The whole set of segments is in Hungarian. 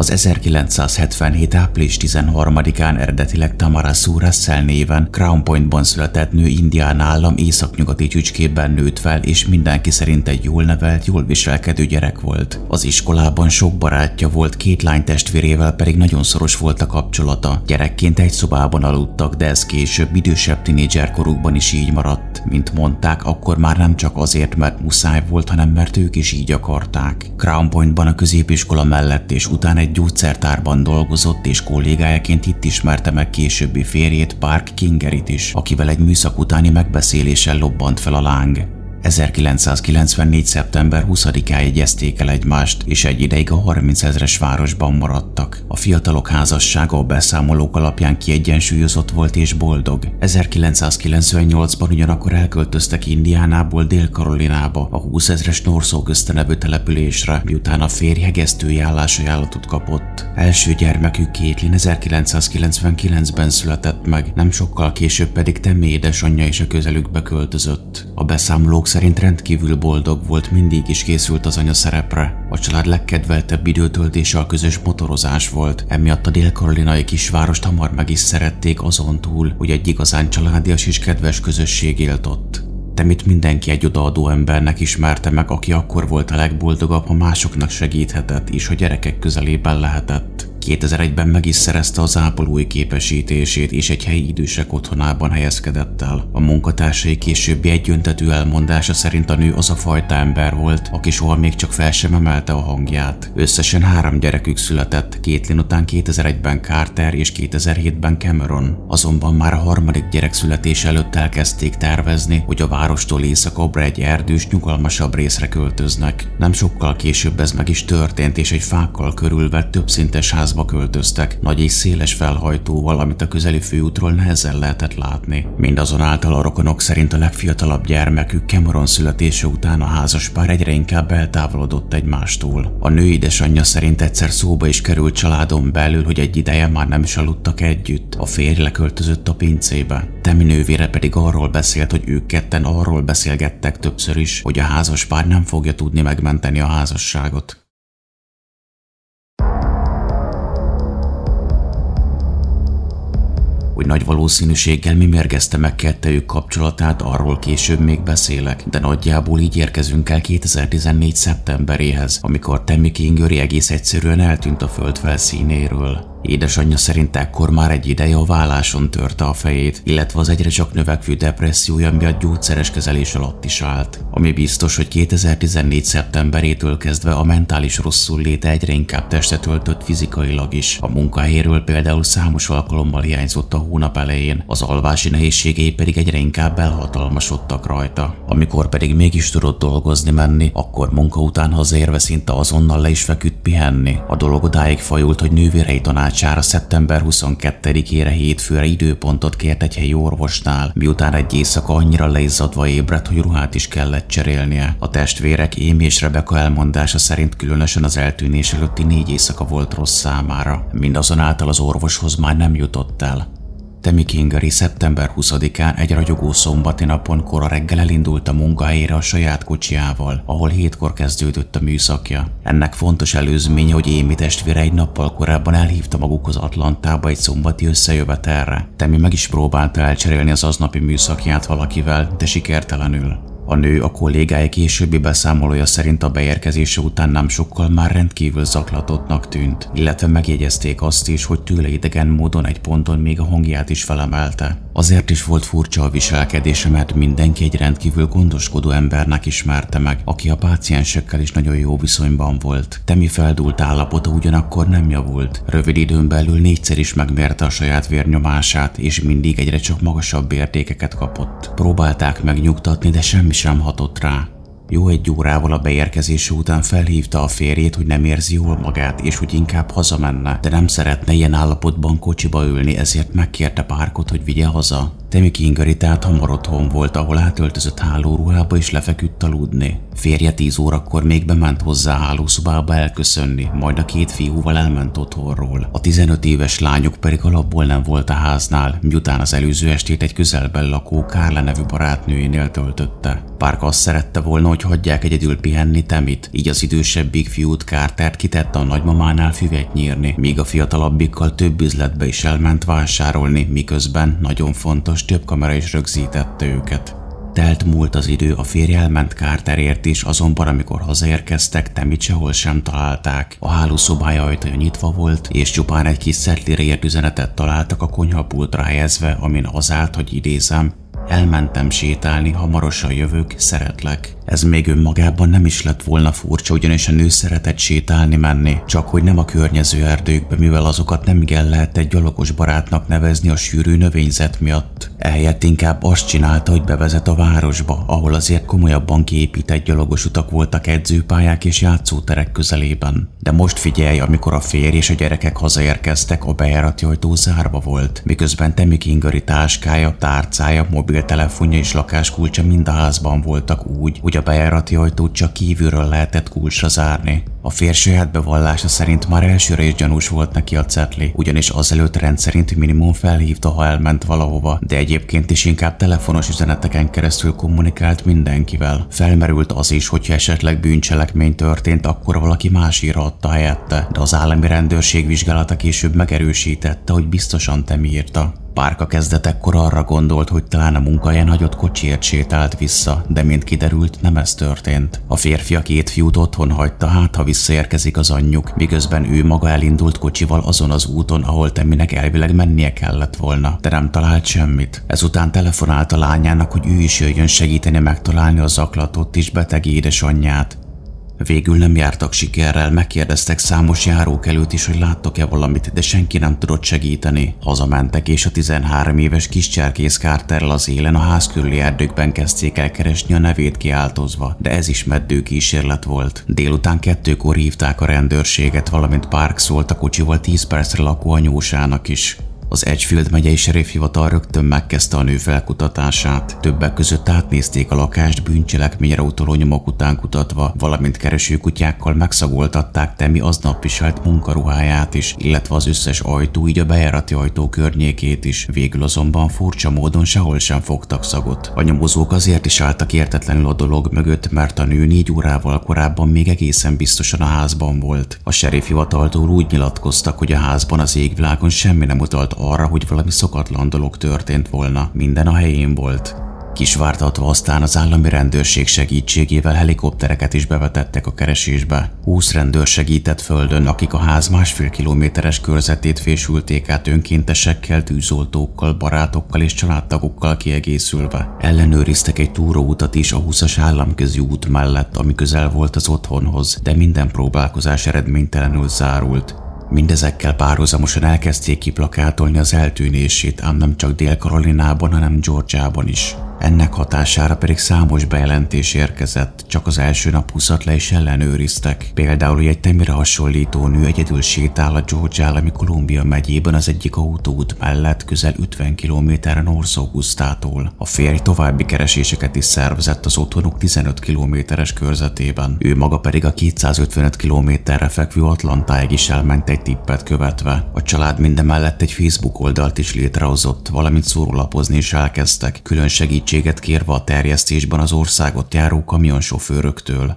Az 1977. április 13-án eredetileg Tamara Sue Russell néven Crown Pointban született nő Indián állam északnyugati csücskében nőtt fel, és mindenki szerint egy jól nevelt, jól viselkedő gyerek volt. Az iskolában sok barátja volt, két lány testvérével pedig nagyon szoros volt a kapcsolata. Gyerekként egy szobában aludtak, de ez később idősebb tinédzserkorukban is így maradt. Mint mondták, akkor már nem csak azért, mert muszáj volt, hanem mert ők is így akarták. Crown Pointban a középiskola mellett és utána egy gyógyszertárban dolgozott, és kollégájaként itt ismerte meg későbbi férjét Park Kingerit is, akivel egy műszak utáni megbeszéléssel lobbant fel a láng. 1994. szeptember 20-án jegyezték el egymást, és egy ideig a 30 ezres városban maradtak. A fiatalok házassága a beszámolók alapján kiegyensúlyozott volt és boldog. 1998-ban ugyanakkor elköltöztek Indiánából Dél-Karolinába, a 20 ezres Norszó nevű településre, miután a férj hegesztői állásajánlatot kapott. Első gyermekük Caitlin 1999-ben született meg, nem sokkal később pedig Temi édesanyja is a közelükbe költözött. A beszámolók szerint rendkívül boldog volt, mindig is készült az anya szerepre. A család legkedveltebb időtöltése a közös motorozás volt, emiatt a dél-karolinai kisvárost hamar meg is szerették azon túl, hogy egy igazán családias és kedves közösség élt ott. mit mindenki egy odaadó embernek ismerte meg, aki akkor volt a legboldogabb, ha másoknak segíthetett, és a gyerekek közelében lehetett. 2001-ben meg is szerezte az ápolói képesítését, és egy helyi idősek otthonában helyezkedett el. A munkatársai későbbi egyöntetű elmondása szerint a nő az a fajta ember volt, aki soha még csak fel sem emelte a hangját. Összesen három gyerekük született, Kétlin után 2001-ben Carter és 2007-ben Cameron. Azonban már a harmadik gyerek születése előtt elkezdték tervezni, hogy a várostól északabbra egy erdős, nyugalmasabb részre költöznek. Nem sokkal később ez meg is történt, és egy fákkal körülvett többszintes ház házba költöztek, nagy és széles felhajtóval, amit a közeli főútról nehezen lehetett látni. Mindazonáltal a rokonok szerint a legfiatalabb gyermekük Cameron születése után a házaspár egyre inkább eltávolodott egymástól. A nő édesanyja szerint egyszer szóba is került családon belül, hogy egy ideje már nem is aludtak együtt. A férj leköltözött a pincébe. Temi nővére pedig arról beszélt, hogy ők ketten arról beszélgettek többször is, hogy a házaspár nem fogja tudni megmenteni a házasságot. Hogy nagy valószínűséggel mi mérgezte meg kettejük kapcsolatát, arról később még beszélek, de nagyjából így érkezünk el 2014. szeptemberéhez, amikor Tammy Kingery egész egyszerűen eltűnt a föld felszínéről. Édesanyja szerint ekkor már egy ideje a válláson törte a fejét, illetve az egyre csak növekvő depressziója miatt gyógyszeres kezelés alatt is állt. Ami biztos, hogy 2014. szeptemberétől kezdve a mentális rosszul léte egyre inkább testet öltött fizikailag is. A munkahelyéről például számos alkalommal hiányzott a hónap elején, az alvási nehézségei pedig egyre inkább elhatalmasodtak rajta. Amikor pedig mégis tudott dolgozni menni, akkor munka után hazérve szinte azonnal le is feküdt pihenni. A dolog odáig fajult, hogy nővérei tanács tanácsára szeptember 22-ére hétfőre időpontot kért egy helyi orvosnál, miután egy éjszaka annyira leizzadva ébredt, hogy ruhát is kellett cserélnie. A testvérek Amy és Rebecca elmondása szerint különösen az eltűnés előtti négy éjszaka volt rossz számára. Mindazonáltal az orvoshoz már nem jutott el. Temi Kingeri szeptember 20-án egy ragyogó szombati napon kora reggel elindult a munkahelyére a saját kocsiával, ahol hétkor kezdődött a műszakja. Ennek fontos előzménye, hogy Émi testvére egy nappal korábban elhívta magukhoz Atlantába egy szombati összejövetelre. Temi meg is próbálta elcserélni az aznapi műszakját valakivel, de sikertelenül. A nő a kollégái későbbi beszámolója szerint a beérkezése után nem sokkal már rendkívül zaklatottnak tűnt, illetve megjegyezték azt is, hogy tőle idegen módon egy ponton még a hangját is felemelte. Azért is volt furcsa a viselkedése, mert mindenki egy rendkívül gondoskodó embernek ismerte meg, aki a páciensekkel is nagyon jó viszonyban volt. Temi feldult állapota ugyanakkor nem javult. Rövid időn belül négyszer is megmérte a saját vérnyomását, és mindig egyre csak magasabb értékeket kapott. Próbálták megnyugtatni, de semmi sem hatott rá. Jó egy órával a beérkezése után felhívta a férjét, hogy nem érzi jól magát, és hogy inkább hazamenne, de nem szeretne ilyen állapotban kocsiba ülni, ezért megkérte párkot, hogy vigye haza. Temi Kingeri tehát hamar otthon volt, ahol átöltözött hálóruhába és lefeküdt aludni. Férje tíz órakor még bement hozzá hálószobába elköszönni, majd a két fiúval elment otthonról. A 15 éves lányok pedig alapból nem volt a háznál, miután az előző estét egy közelben lakó Kárla nevű barátnőjénél töltötte. Park azt szerette volna, hogy hagyják egyedül pihenni Temit, így az idősebbik fiút Cartert kitette a nagymamánál füvet nyírni, míg a fiatalabbikkal több üzletbe is elment vásárolni, miközben nagyon fontos több kamera is rögzítette őket. Telt múlt az idő, a férje elment Carterért is, azonban amikor hazaérkeztek, Temit sehol sem találták. A hálószobája ajtaja nyitva volt, és csupán egy kis szetlire ért üzenetet találtak a konyhapultra helyezve, amin az állt, hogy idézem, Elmentem sétálni, hamarosan jövök, szeretlek. Ez még önmagában nem is lett volna furcsa, ugyanis a nő szeretett sétálni menni, csak hogy nem a környező erdőkbe, mivel azokat nem igen lehet egy gyalogos barátnak nevezni a sűrű növényzet miatt. Ehelyett inkább azt csinálta, hogy bevezet a városba, ahol azért komolyabban kiépített gyalogos utak voltak edzőpályák és játszóterek közelében. De most figyelj, amikor a férj és a gyerekek hazaérkeztek, a bejárati ajtó zárva volt, miközben Temi Kingari táskája, tárcája, mobiltelefonja és lakáskulcsa mind a házban voltak úgy, hogy a bejárati ajtót csak kívülről lehetett kulcsra zárni. A férj saját bevallása szerint már elsőre is gyanús volt neki a cetli, ugyanis azelőtt rendszerint minimum felhívta, ha elment valahova, de egyébként is inkább telefonos üzeneteken keresztül kommunikált mindenkivel. Felmerült az is, hogyha esetleg bűncselekmény történt, akkor valaki más írhatta helyette, de az állami rendőrség vizsgálata később megerősítette, hogy biztosan te írta. Párka kezdetekkor arra gondolt, hogy talán a munkahelyen hagyott kocsiért sétált vissza, de mint kiderült, nem ez történt. A férfi a két fiút otthon hagyta, hát ha visszaérkezik az anyjuk, miközben ő maga elindult kocsival azon az úton, ahol Teminek elvileg mennie kellett volna, de nem talált semmit. Ezután telefonált a lányának, hogy ő is jöjjön segíteni megtalálni a zaklatott és beteg édesanyját. Végül nem jártak sikerrel, megkérdeztek számos járókelőt is, hogy láttok-e valamit, de senki nem tudott segíteni. Hazamentek, és a 13 éves kis cserkész Carterrel az élen a ház körüli erdőkben kezdték el keresni a nevét kiáltozva, de ez is meddő kísérlet volt. Délután kettőkor hívták a rendőrséget, valamint Park szólt a kocsival 10 percre lakó anyósának is. Az Edgefield megyei serifhivatal rögtön megkezdte a nő felkutatását. Többek között átnézték a lakást bűncselekményre utaló nyomok után kutatva, valamint keresőkutyákkal megszagoltatták Temi aznap viselt munkaruháját is, illetve az összes ajtó, így a bejárati ajtó környékét is. Végül azonban furcsa módon sehol sem fogtak szagot. A nyomozók azért is álltak értetlenül a dolog mögött, mert a nő négy órával korábban még egészen biztosan a házban volt. A serifhivataltól úgy nyilatkoztak, hogy a házban az égvilágon semmi nem utalt arra, hogy valami szokatlan dolog történt volna. Minden a helyén volt. Kisvártatva aztán az állami rendőrség segítségével helikoptereket is bevetettek a keresésbe. Húsz rendőr segített földön, akik a ház másfél kilométeres körzetét fésülték át önkéntesekkel, tűzoltókkal, barátokkal és családtagokkal kiegészülve. Ellenőriztek egy túróutat is a 20-as államközi út mellett, ami közel volt az otthonhoz, de minden próbálkozás eredménytelenül zárult. Mindezekkel párhuzamosan elkezdték kiplakátolni az eltűnését, ám nem csak Dél-Karolinában, hanem Georgiában is. Ennek hatására pedig számos bejelentés érkezett, csak az első nap húszat le is ellenőriztek. Például, hogy egy temire hasonlító nő egyedül sétál a Georgia állami Kolumbia megyében az egyik autóút mellett közel 50 kilométeren Augusta-tól. A férj további kereséseket is szervezett az otthonuk 15 kilométeres körzetében. Ő maga pedig a 255 kilométerre fekvő Atlantáig is elment egy tippet követve. A család mindemellett egy Facebook oldalt is létrehozott, valamint szórólapozni is elkezdtek, külön segít segítséget kérve a terjesztésben az országot járó kamionsofőröktől.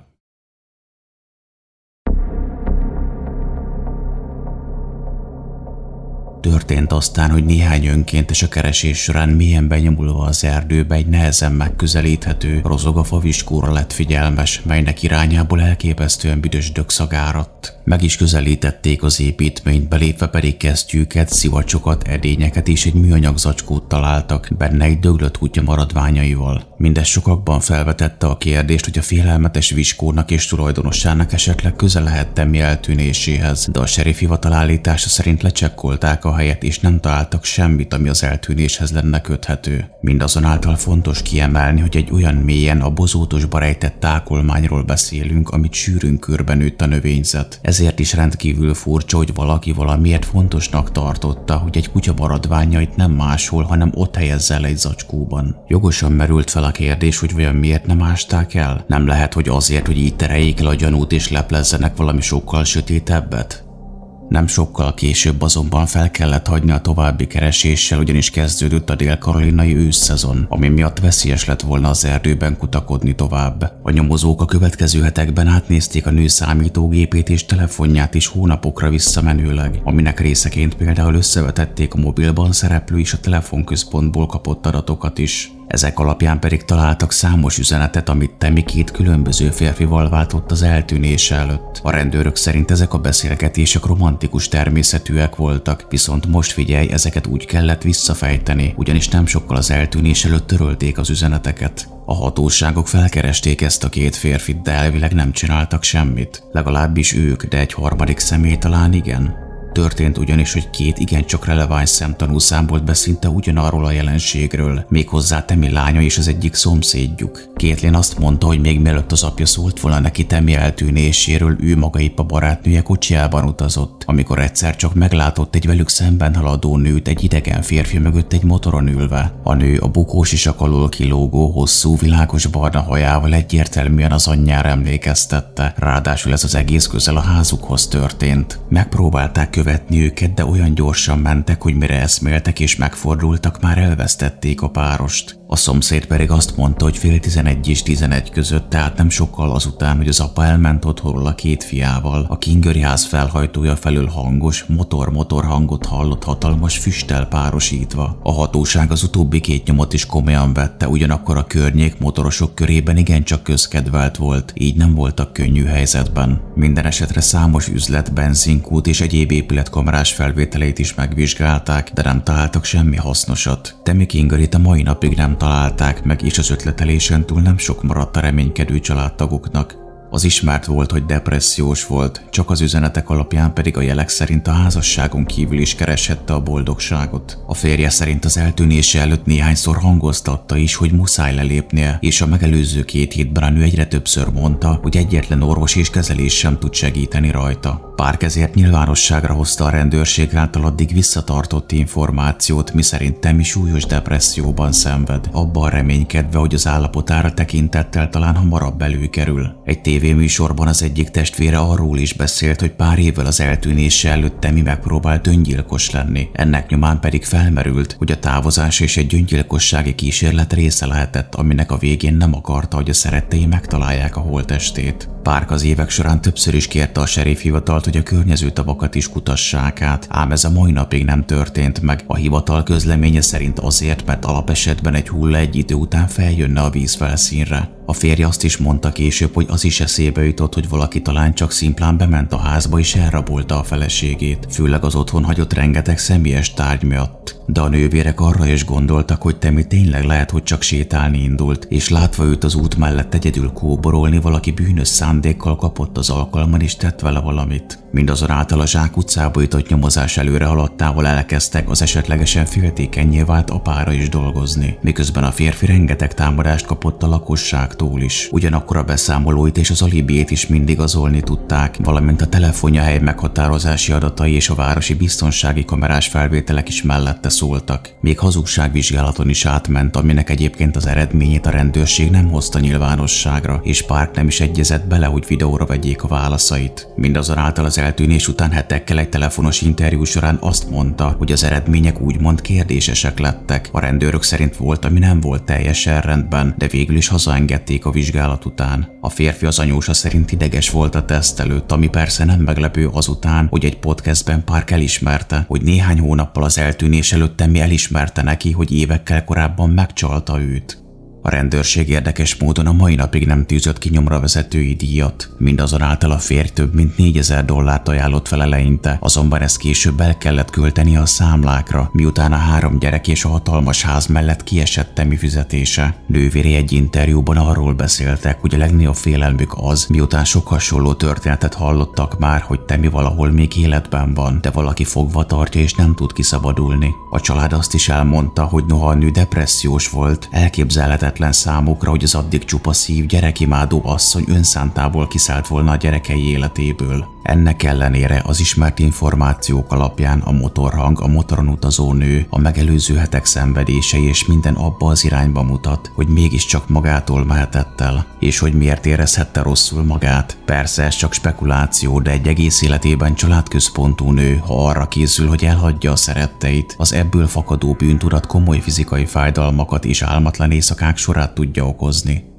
Történt aztán, hogy néhány önkéntes a keresés során mélyen benyomulva az erdőbe egy nehezen megközelíthető, rozog a faviskóra lett figyelmes, melynek irányából elképesztően büdös dögszagáradt. Meg is közelítették az építményt, belépve pedig kesztyűket, szivacsokat, edényeket és egy műanyag zacskót találtak, benne egy döglött kutya maradványaival. Mindez sokakban felvetette a kérdést, hogy a félelmetes viskónak és tulajdonossának esetleg köze lehet Temi eltűnéséhez, de a sheriff hivatal állítása szerint lecsekkolták a helyet és nem találtak semmit, ami az eltűnéshez lenne köthető. Mindazonáltal fontos kiemelni, hogy egy olyan mélyen a bozótosba rejtett tákolmányról beszélünk, amit sűrűn körben a növényzet. Ezért is rendkívül furcsa, hogy valaki valamiért fontosnak tartotta, hogy egy kutya maradványait nem máshol, hanem ott helyezze el egy zacskóban. Jogosan merült fel a kérdés, hogy vajon miért nem ásták el? Nem lehet, hogy azért, hogy így tereljék el a gyanút és leplezzenek valami sokkal sötétebbet? Nem sokkal később azonban fel kellett hagyni a további kereséssel, ugyanis kezdődött a dél-karolinai ősszezon, ami miatt veszélyes lett volna az erdőben kutakodni tovább. A nyomozók a következő hetekben átnézték a nő számítógépét és telefonját is hónapokra visszamenőleg, aminek részeként például összevetették a mobilban szereplő és a telefonközpontból kapott adatokat is. Ezek alapján pedig találtak számos üzenetet, amit Temi két különböző férfival váltott az eltűnése előtt. A rendőrök szerint ezek a beszélgetések romantikus természetűek voltak, viszont most figyelj, ezeket úgy kellett visszafejteni, ugyanis nem sokkal az eltűnés előtt törölték az üzeneteket. A hatóságok felkeresték ezt a két férfit, de elvileg nem csináltak semmit. Legalábbis ők, de egy harmadik személy talán igen. Történt ugyanis, hogy két igencsak releváns szemtanú számolt be szinte ugyanarról a jelenségről, méghozzá Temi lánya és az egyik szomszédjuk. Kétlén azt mondta, hogy még mielőtt az apja szólt volna neki Temi eltűnéséről, ő maga épp a barátnője kocsiában utazott, amikor egyszer csak meglátott egy velük szemben haladó nőt egy idegen férfi mögött egy motoron ülve. A nő a bukós isak alól kilógó, hosszú, világos barna hajával egyértelműen az anyjára emlékeztette, ráadásul ez az egész közel a házukhoz történt. Megpróbálták követni őket, de olyan gyorsan mentek, hogy mire eszméltek és megfordultak, már elvesztették a párost. A szomszéd pedig azt mondta, hogy fél tizenegy és tizenegy között, tehát nem sokkal azután, hogy az apa elment otthonról a két fiával, a Kingöri ház felhajtója felül hangos, motor-motor hangot hallott hatalmas füsttel párosítva. A hatóság az utóbbi két nyomot is komolyan vette, ugyanakkor a környék motorosok körében igencsak közkedvelt volt, így nem voltak könnyű helyzetben. Minden esetre számos üzlet, benzinkút és egyéb épületkamerás felvételeit is megvizsgálták, de nem találtak semmi hasznosat. Temi Kingerit a mai napig nem találták meg, és az ötletelésen túl nem sok maradt a reménykedő családtagoknak. Az ismert volt, hogy depressziós volt, csak az üzenetek alapján pedig a jelek szerint a házasságon kívül is kereshette a boldogságot. A férje szerint az eltűnése előtt néhányszor hangoztatta is, hogy muszáj lelépnie, és a megelőző két hétben nő egyre többször mondta, hogy egyetlen orvos és kezelés sem tud segíteni rajta. Párk ezért nyilvánosságra hozta a rendőrség által addig visszatartott információt, miszerint Temi súlyos depresszióban szenved, abban reménykedve, hogy az állapotára tekintettel talán hamarabb előkerül. Egy tévéműsorban az egyik testvére arról is beszélt, hogy pár évvel az eltűnése előtt Temi megpróbált öngyilkos lenni. Ennek nyomán pedig felmerült, hogy a távozás és egy öngyilkossági kísérlet része lehetett, aminek a végén nem akarta, hogy a szerettei megtalálják a holtestét. Párk az évek során többször is kérte a hivatalt, hogy a környező tavakat is kutassák át, ám ez a mai napig nem történt meg. A hivatal közleménye szerint azért, mert alapesetben egy hulla egy idő után feljönne a víz felszínre. A férje azt is mondta később, hogy az is eszébe jutott, hogy valaki talán csak szimplán bement a házba és elrabolta a feleségét, főleg az otthon hagyott rengeteg személyes tárgy miatt. De a nővérek arra is gondoltak, hogy Temi tényleg lehet, hogy csak sétálni indult, és látva őt az út mellett egyedül kóborolni, valaki bűnös szándékkal kapott az alkalman és tett vele valamit. Mindazonáltal a Zsák utcába jutott nyomozás előre haladtával elkezdtek az esetlegesen féltékenyé vált apára is dolgozni, miközben a férfi rengeteg támadást kapott a lakosságtól is. Ugyanakkor a beszámolóit és az alibiét is mindig azolni tudták, valamint a telefonja hely meghatározási adatai és a városi biztonsági kamerás felvételek is mellette szóltak. Még hazugságvizsgálaton is átment, aminek egyébként az eredményét a rendőrség nem hozta nyilvánosságra, és Park nem is egyezett bele, hogy videóra vegyék a válaszait. Mindazonáltal az eltűnés után hetekkel egy telefonos interjú során azt mondta, hogy az eredmények úgymond kérdésesek lettek. A rendőrök szerint volt, ami nem volt teljesen rendben, de végül is hazaengedték a vizsgálat után. A férfi az anyósa szerint ideges volt a teszt előtt, ami persze nem meglepő azután, hogy egy podcastben Park elismerte, hogy néhány hónappal az eltűnés előtt mi elismerte neki, hogy évekkel korábban megcsalta őt. A rendőrség érdekes módon a mai napig nem tűzött ki nyomra vezetői díjat, mindazonáltal a férj több mint 4000 dollárt ajánlott fel eleinte, azonban ezt később el kellett költeni a számlákra, miután a három gyerek és a hatalmas ház mellett kiesett temi fizetése. Nővére egy interjúban arról beszéltek, hogy a legnagyobb félelmük az, miután sok hasonló történetet hallottak már, hogy Temi valahol még életben van, de valaki fogva tartja és nem tud kiszabadulni. A család azt is elmondta, hogy noha a nő depressziós volt, elképzelhetetlen hihetetlen számukra, hogy az addig csupa szív gyerekimádó asszony önszántából kiszállt volna a gyerekei életéből. Ennek ellenére az ismert információk alapján a motorhang, a motoron utazó nő, a megelőző hetek szenvedései és minden abba az irányba mutat, hogy mégiscsak magától mehetett el, és hogy miért érezhette rosszul magát. Persze ez csak spekuláció, de egy egész életében családközpontú nő, ha arra készül, hogy elhagyja a szeretteit, az ebből fakadó bűntudat komoly fizikai fájdalmakat és álmatlan éjszakák sorát tudja okozni.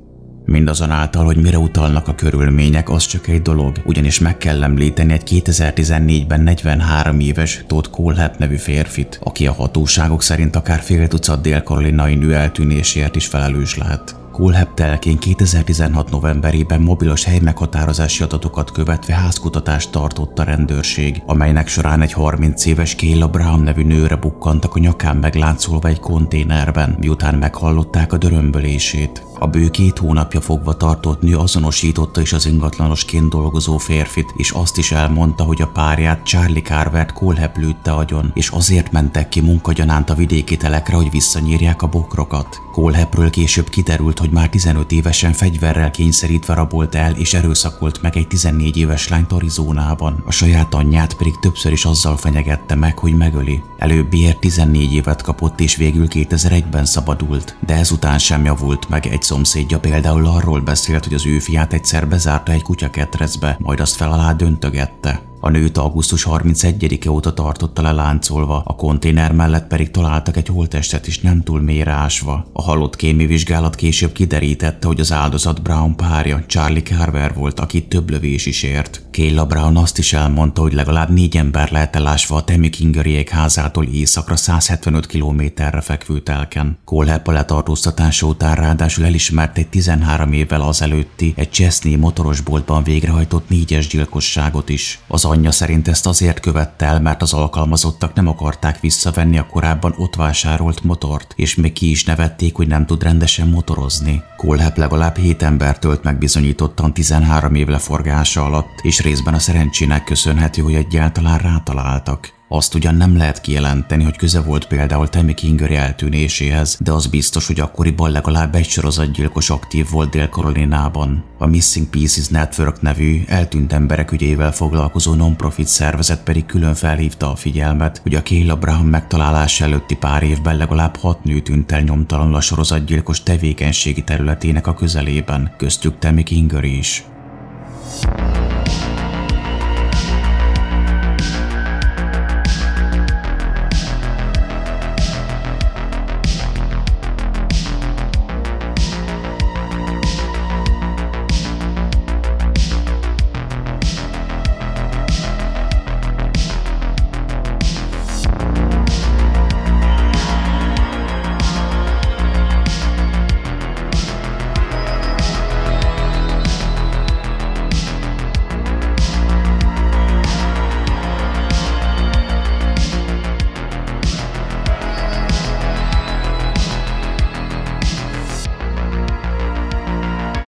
Mindazonáltal, hogy mire utalnak a körülmények, az csak egy dolog, ugyanis meg kell említeni egy 2014-ben 43 éves Todd Colehap nevű férfit, aki a hatóságok szerint akár fél tucat dél-karolinai nő eltűnésért is felelős lehet. Kulheb telkén 2016 novemberében mobilos helymeghatározási adatokat követve házkutatást tartott a rendőrség, amelynek során egy 30 éves Kayla Brown nevű nőre bukkantak a nyakán megláncolva egy konténerben, miután meghallották a dörömbölését. A bő két hónapja fogva tartott nő azonosította is az ingatlanosként dolgozó férfit, és azt is elmondta, hogy a párját Charlie Carvert Colhep lőtte agyon, és azért mentek ki munkagyanánt a vidéki telekre, hogy visszanyírják a bokrokat. Colhepről később kiderült, hogy már 15 évesen fegyverrel kényszerítve rabolt el és erőszakolt meg egy 14 éves lányt Arizonában. A saját anyját pedig többször is azzal fenyegette meg, hogy megöli. Előbbiért 14 évet kapott és végül 2001-ben szabadult, de ezután sem javult meg egy szomszédja például arról beszélt, hogy az ő fiát egyszer bezárta egy kutyaketrecbe, majd azt fel alá döntögette. A nőt augusztus 31-e óta tartotta le láncolva, a konténer mellett pedig találtak egy holttestet is nem túl mélyre ásva. A halott kémi vizsgálat később kiderítette, hogy az áldozat Brown párja, Charlie Carver volt, akit több lövés is ért. Kayla Brown azt is elmondta, hogy legalább négy ember lehet elásva a Temikingeriek házától északra 175 kilométerre fekvő telken. Colhepp a letartóztatása után ráadásul elismert egy 13 évvel azelőtti egy Chesney motorosboltban végrehajtott négyes gyilkosságot is. Az anyja szerint ezt azért követte el, mert az alkalmazottak nem akarták visszavenni a korábban ott vásárolt motort, és még ki is nevették, hogy nem tud rendesen motorozni. Kolhep legalább hét ember tölt meg bizonyítottan 13 év leforgása alatt, és részben a szerencsének köszönhető, hogy egyáltalán rátaláltak. Azt ugyan nem lehet kijelenteni, hogy köze volt például Tammy Kingeri eltűnéséhez, de az biztos, hogy akkoriban legalább egy sorozatgyilkos aktív volt Dél-Karolinában. A Missing Pieces Network nevű eltűnt emberek ügyével foglalkozó non-profit szervezet pedig külön felhívta a figyelmet, hogy a Kayla Brown megtalálása előtti pár évben legalább hat nő tűnt el nyomtalanul a sorozatgyilkos tevékenységi területének a közelében, köztük Tammy Kingeri is.